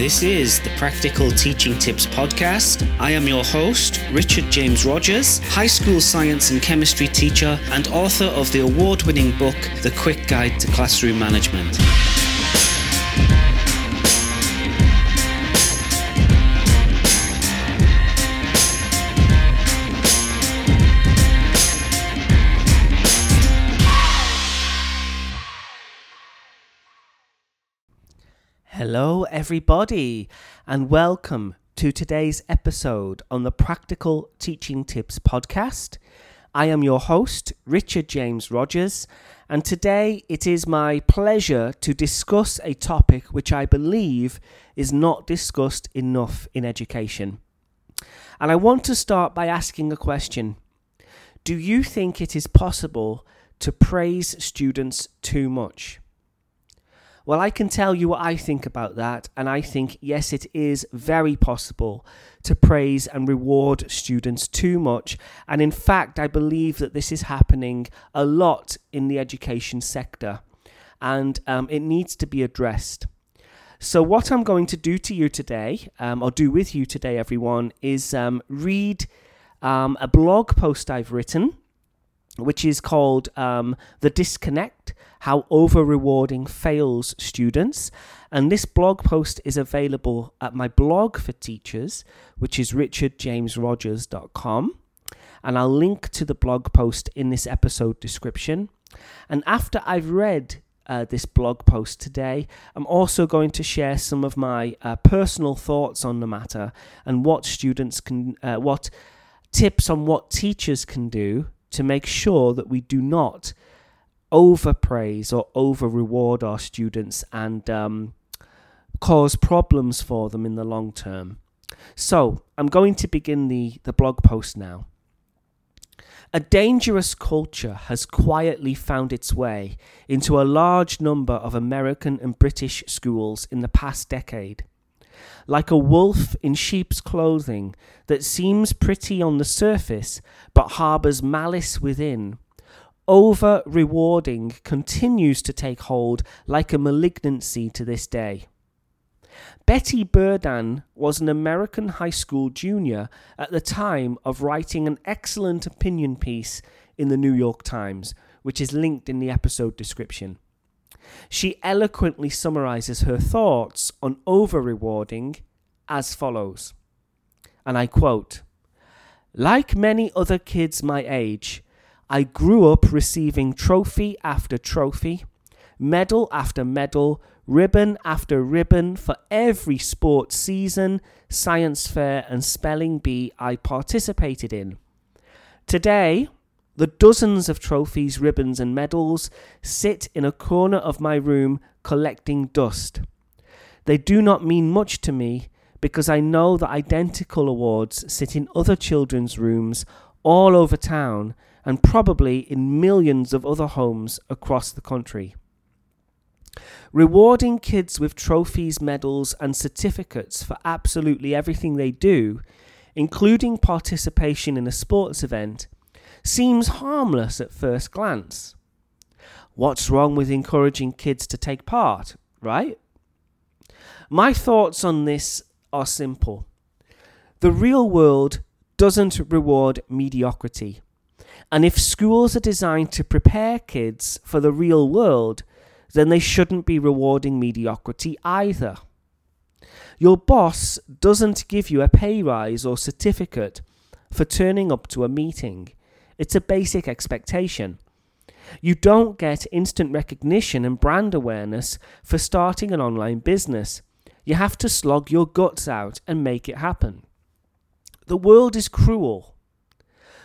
This is the Practical Teaching Tips Podcast. I am your host, Richard James Rogers, high school science and chemistry teacher and author of the award winning book, The Quick Guide to Classroom Management. Hello, everybody, and welcome to today's episode on the Practical Teaching Tips podcast. I am your host, Richard James Rogers, and today it is my pleasure to discuss a topic which I believe is not discussed enough in education. And I want to start by asking a question Do you think it is possible to praise students too much? Well, I can tell you what I think about that, and I think, yes, it is very possible to praise and reward students too much. And in fact, I believe that this is happening a lot in the education sector, and um, it needs to be addressed. So, what I'm going to do to you today, um, or do with you today, everyone, is um, read um, a blog post I've written, which is called um, The Disconnect how over rewarding fails students. And this blog post is available at my blog for teachers, which is richardjamesrogers.com. And I'll link to the blog post in this episode description. And after I've read uh, this blog post today, I'm also going to share some of my uh, personal thoughts on the matter and what students can, uh, what tips on what teachers can do to make sure that we do not overpraise or over reward our students and um, cause problems for them in the long term. So, I'm going to begin the, the blog post now. A dangerous culture has quietly found its way into a large number of American and British schools in the past decade. Like a wolf in sheep's clothing that seems pretty on the surface but harbours malice within, over rewarding continues to take hold like a malignancy to this day. Betty Burdan was an American high school junior at the time of writing an excellent opinion piece in the New York Times, which is linked in the episode description. She eloquently summarizes her thoughts on over rewarding as follows, and I quote Like many other kids my age, I grew up receiving trophy after trophy, medal after medal, ribbon after ribbon for every sports season, science fair, and spelling bee I participated in. Today, the dozens of trophies, ribbons, and medals sit in a corner of my room collecting dust. They do not mean much to me because I know that identical awards sit in other children's rooms all over town and probably in millions of other homes across the country. Rewarding kids with trophies, medals, and certificates for absolutely everything they do, including participation in a sports event, seems harmless at first glance. What's wrong with encouraging kids to take part, right? My thoughts on this are simple. The real world doesn't reward mediocrity. And if schools are designed to prepare kids for the real world, then they shouldn't be rewarding mediocrity either. Your boss doesn't give you a pay rise or certificate for turning up to a meeting. It's a basic expectation. You don't get instant recognition and brand awareness for starting an online business. You have to slog your guts out and make it happen. The world is cruel.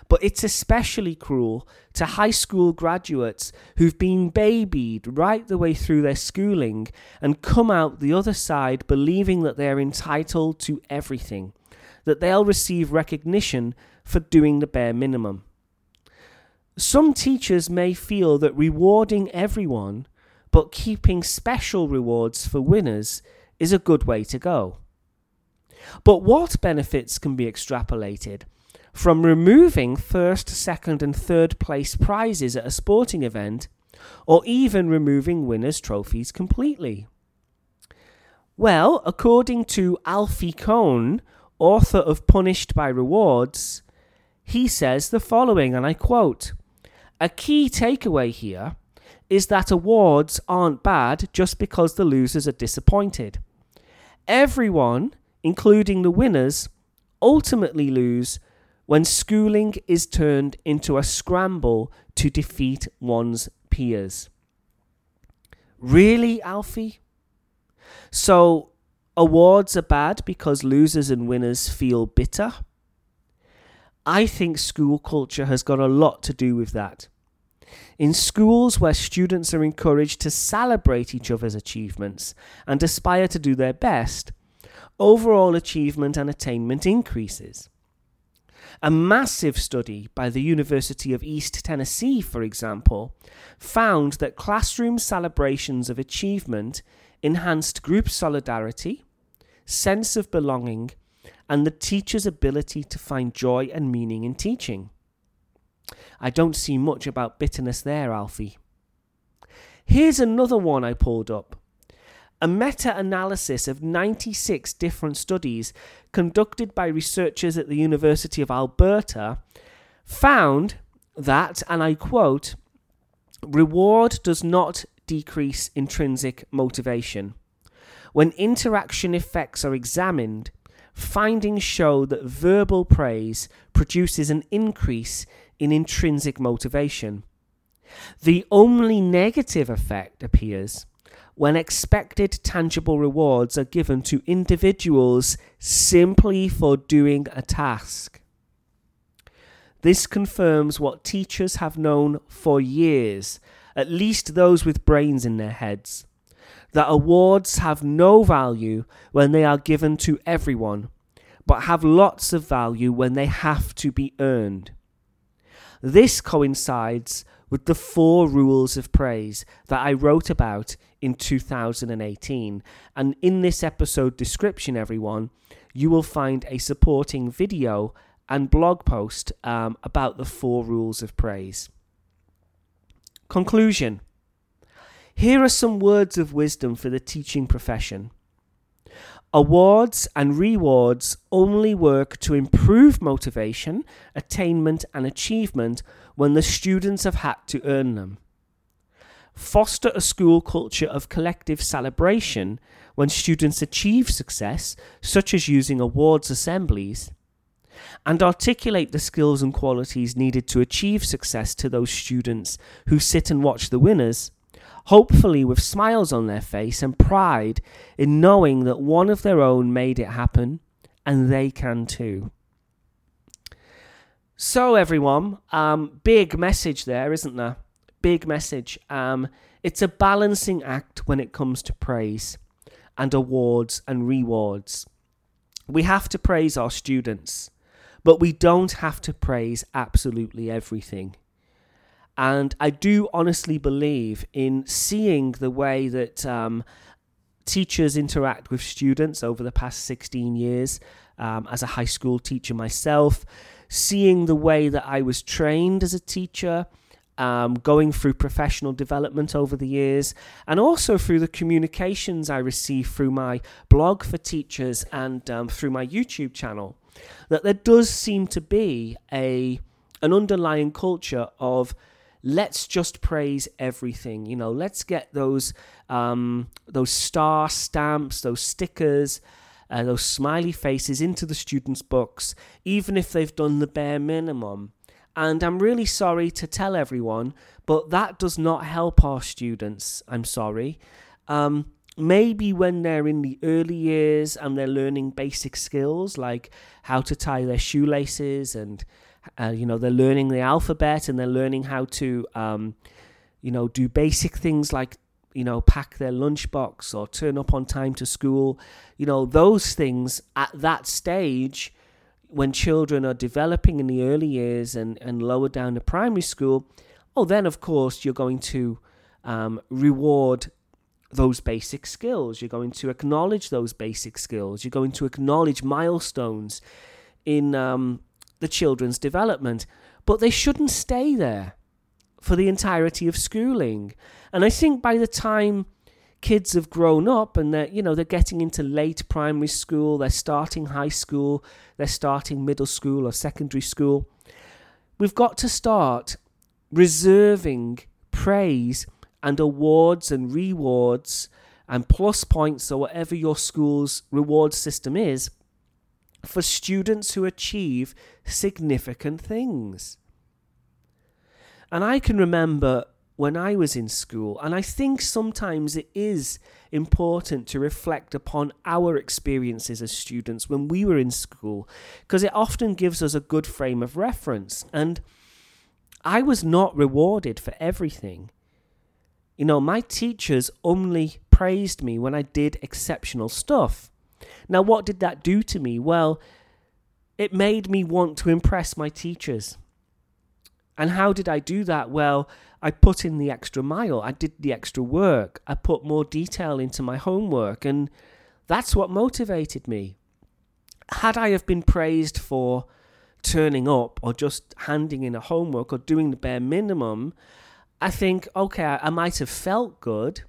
But it's especially cruel to high school graduates who've been babied right the way through their schooling and come out the other side believing that they're entitled to everything, that they'll receive recognition for doing the bare minimum. Some teachers may feel that rewarding everyone but keeping special rewards for winners is a good way to go. But what benefits can be extrapolated from removing first, second, and third place prizes at a sporting event, or even removing winners' trophies completely. Well, according to Alfie Kohn, author of Punished by Rewards, he says the following, and I quote A key takeaway here is that awards aren't bad just because the losers are disappointed. Everyone, including the winners, ultimately lose when schooling is turned into a scramble to defeat one's peers. Really, Alfie? So, awards are bad because losers and winners feel bitter? I think school culture has got a lot to do with that. In schools where students are encouraged to celebrate each other's achievements and aspire to do their best, overall achievement and attainment increases. A massive study by the University of East Tennessee, for example, found that classroom celebrations of achievement enhanced group solidarity, sense of belonging, and the teacher's ability to find joy and meaning in teaching. I don't see much about bitterness there, Alfie. Here's another one I pulled up. A meta analysis of 96 different studies conducted by researchers at the University of Alberta found that, and I quote, reward does not decrease intrinsic motivation. When interaction effects are examined, findings show that verbal praise produces an increase in intrinsic motivation. The only negative effect appears when expected tangible rewards are given to individuals simply for doing a task. This confirms what teachers have known for years, at least those with brains in their heads, that awards have no value when they are given to everyone, but have lots of value when they have to be earned. This coincides with the four rules of praise that I wrote about in 2018. And in this episode description, everyone, you will find a supporting video and blog post um, about the four rules of praise. Conclusion Here are some words of wisdom for the teaching profession. Awards and rewards only work to improve motivation, attainment, and achievement when the students have had to earn them. Foster a school culture of collective celebration when students achieve success, such as using awards assemblies, and articulate the skills and qualities needed to achieve success to those students who sit and watch the winners hopefully with smiles on their face and pride in knowing that one of their own made it happen and they can too. So, everyone, um, big message there, isn't there? Big message. Um, it's a balancing act when it comes to praise and awards and rewards. We have to praise our students, but we don't have to praise absolutely everything. And I do honestly believe in seeing the way that um, teachers interact with students over the past 16 years um, as a high school teacher myself, seeing the way that I was trained as a teacher. Um, going through professional development over the years, and also through the communications I receive through my blog for teachers and um, through my YouTube channel, that there does seem to be a an underlying culture of let's just praise everything. You know, let's get those um, those star stamps, those stickers, uh, those smiley faces into the students' books, even if they've done the bare minimum. And I'm really sorry to tell everyone, but that does not help our students. I'm sorry. Um, maybe when they're in the early years and they're learning basic skills like how to tie their shoelaces and uh, you know, they're learning the alphabet and they're learning how to, um, you know, do basic things like, you know, pack their lunchbox or turn up on time to school. You know, those things at that stage, when children are developing in the early years and, and lower down to primary school, oh, then of course you're going to um, reward those basic skills. You're going to acknowledge those basic skills. You're going to acknowledge milestones in um, the children's development, but they shouldn't stay there for the entirety of schooling. And I think by the time kids have grown up and they're you know they're getting into late primary school they're starting high school they're starting middle school or secondary school we've got to start reserving praise and awards and rewards and plus points or whatever your school's reward system is for students who achieve significant things. And I can remember when I was in school, and I think sometimes it is important to reflect upon our experiences as students when we were in school, because it often gives us a good frame of reference. And I was not rewarded for everything. You know, my teachers only praised me when I did exceptional stuff. Now, what did that do to me? Well, it made me want to impress my teachers. And how did I do that? Well, I put in the extra mile. I did the extra work. I put more detail into my homework. And that's what motivated me. Had I have been praised for turning up or just handing in a homework or doing the bare minimum, I think, okay, I might have felt good,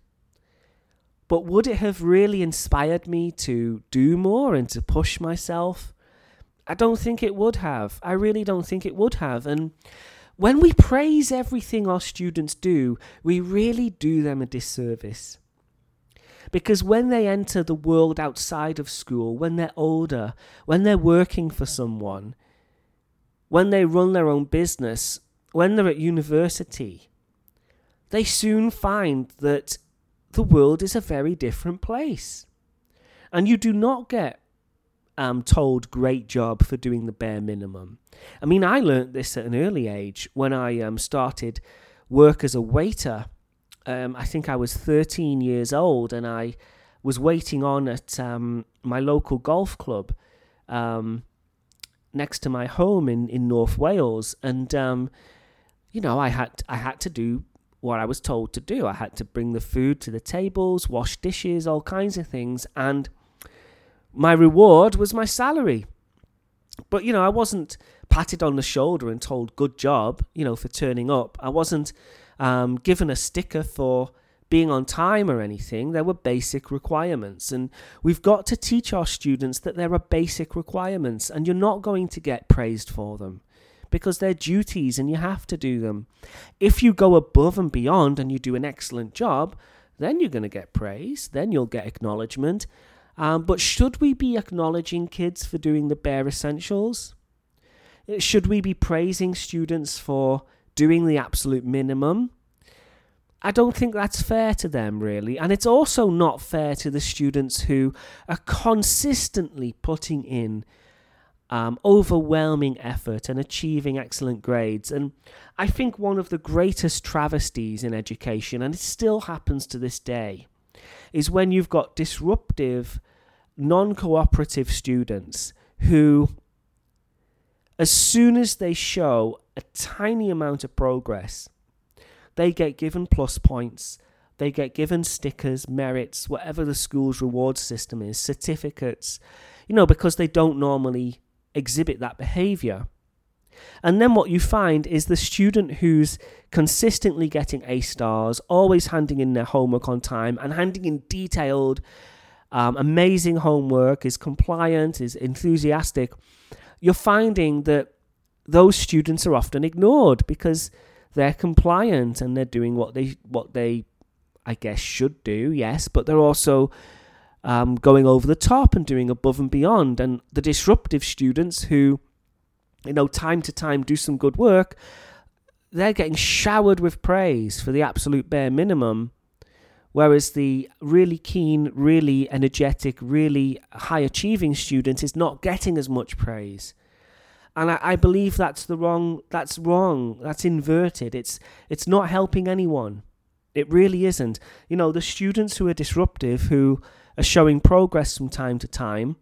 but would it have really inspired me to do more and to push myself? I don't think it would have. I really don't think it would have. And when we praise everything our students do, we really do them a disservice. Because when they enter the world outside of school, when they're older, when they're working for someone, when they run their own business, when they're at university, they soon find that the world is a very different place. And you do not get um, told great job for doing the bare minimum. I mean, I learnt this at an early age when I um, started work as a waiter. Um, I think I was 13 years old and I was waiting on at um, my local golf club um, next to my home in, in North Wales. And, um, you know, I had, I had to do what I was told to do. I had to bring the food to the tables, wash dishes, all kinds of things. And my reward was my salary. But, you know, I wasn't patted on the shoulder and told, good job, you know, for turning up. I wasn't um, given a sticker for being on time or anything. There were basic requirements. And we've got to teach our students that there are basic requirements and you're not going to get praised for them because they're duties and you have to do them. If you go above and beyond and you do an excellent job, then you're going to get praise, then you'll get acknowledgement. Um, but should we be acknowledging kids for doing the bare essentials? Should we be praising students for doing the absolute minimum? I don't think that's fair to them, really. And it's also not fair to the students who are consistently putting in um, overwhelming effort and achieving excellent grades. And I think one of the greatest travesties in education, and it still happens to this day, is when you've got disruptive, non cooperative students who, as soon as they show a tiny amount of progress, they get given plus points, they get given stickers, merits, whatever the school's reward system is, certificates, you know, because they don't normally exhibit that behavior. And then what you find is the student who's consistently getting A stars, always handing in their homework on time and handing in detailed, um, amazing homework, is compliant, is enthusiastic. You're finding that those students are often ignored because they're compliant and they're doing what they what they I guess should do, yes, but they're also um, going over the top and doing above and beyond. And the disruptive students who, you know, time to time do some good work, they're getting showered with praise for the absolute bare minimum. Whereas the really keen, really energetic, really high achieving student is not getting as much praise. And I, I believe that's the wrong that's wrong. That's inverted. It's it's not helping anyone. It really isn't. You know, the students who are disruptive, who are showing progress from time to time.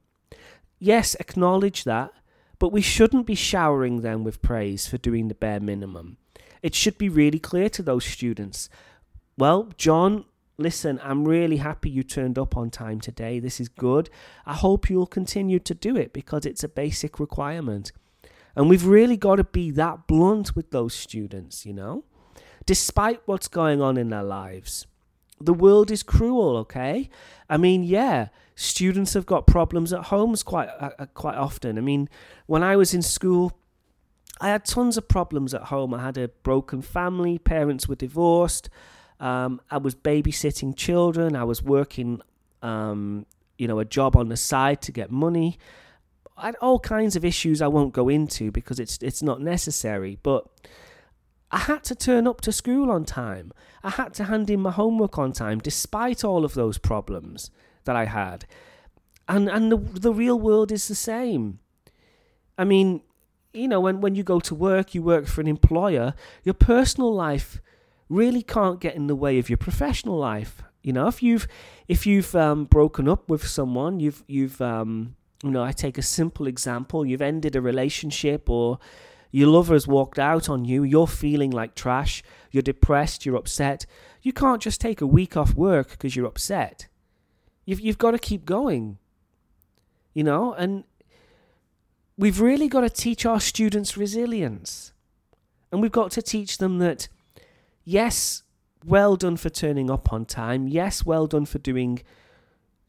Yes, acknowledge that, but we shouldn't be showering them with praise for doing the bare minimum. It should be really clear to those students. Well, John, listen, I'm really happy you turned up on time today. This is good. I hope you'll continue to do it because it's a basic requirement. And we've really got to be that blunt with those students, you know, despite what's going on in their lives the world is cruel, okay? I mean, yeah, students have got problems at homes quite uh, uh, quite often. I mean, when I was in school, I had tons of problems at home. I had a broken family, parents were divorced. Um, I was babysitting children. I was working, um, you know, a job on the side to get money. I had all kinds of issues I won't go into because it's it's not necessary. But I had to turn up to school on time. I had to hand in my homework on time, despite all of those problems that I had. And and the the real world is the same. I mean, you know, when, when you go to work, you work for an employer, your personal life really can't get in the way of your professional life. You know, if you've if you've um, broken up with someone, you've you've um, you know, I take a simple example, you've ended a relationship or your lover has walked out on you, you're feeling like trash, you're depressed, you're upset. You can't just take a week off work because you're upset. You've you've got to keep going. You know, and we've really got to teach our students resilience. And we've got to teach them that, yes, well done for turning up on time. Yes, well done for doing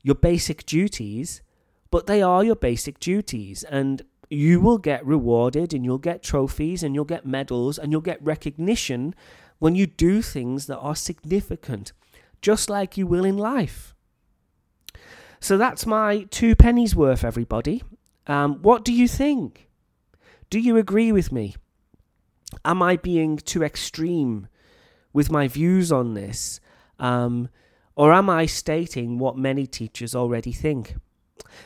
your basic duties, but they are your basic duties. And you will get rewarded and you'll get trophies and you'll get medals and you'll get recognition when you do things that are significant, just like you will in life. So that's my two pennies worth, everybody. Um, what do you think? Do you agree with me? Am I being too extreme with my views on this? Um, or am I stating what many teachers already think?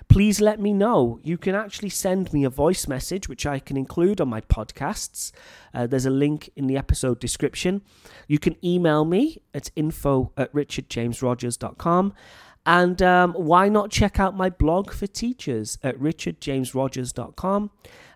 Please let me know. You can actually send me a voice message, which I can include on my podcasts. Uh, there's a link in the episode description. You can email me at info at richardjamesrogers.com. And um, why not check out my blog for teachers at richardjamesrogers.com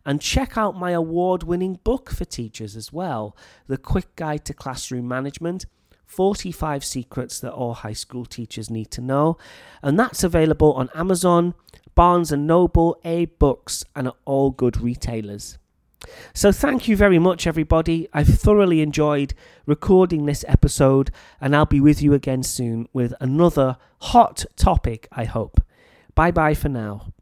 and check out my award winning book for teachers as well The Quick Guide to Classroom Management 45 Secrets That All High School Teachers Need to Know. And that's available on Amazon, Barnes and Noble, AbeBooks, and at all good retailers. So, thank you very much, everybody. I've thoroughly enjoyed recording this episode, and I'll be with you again soon with another hot topic, I hope. Bye bye for now.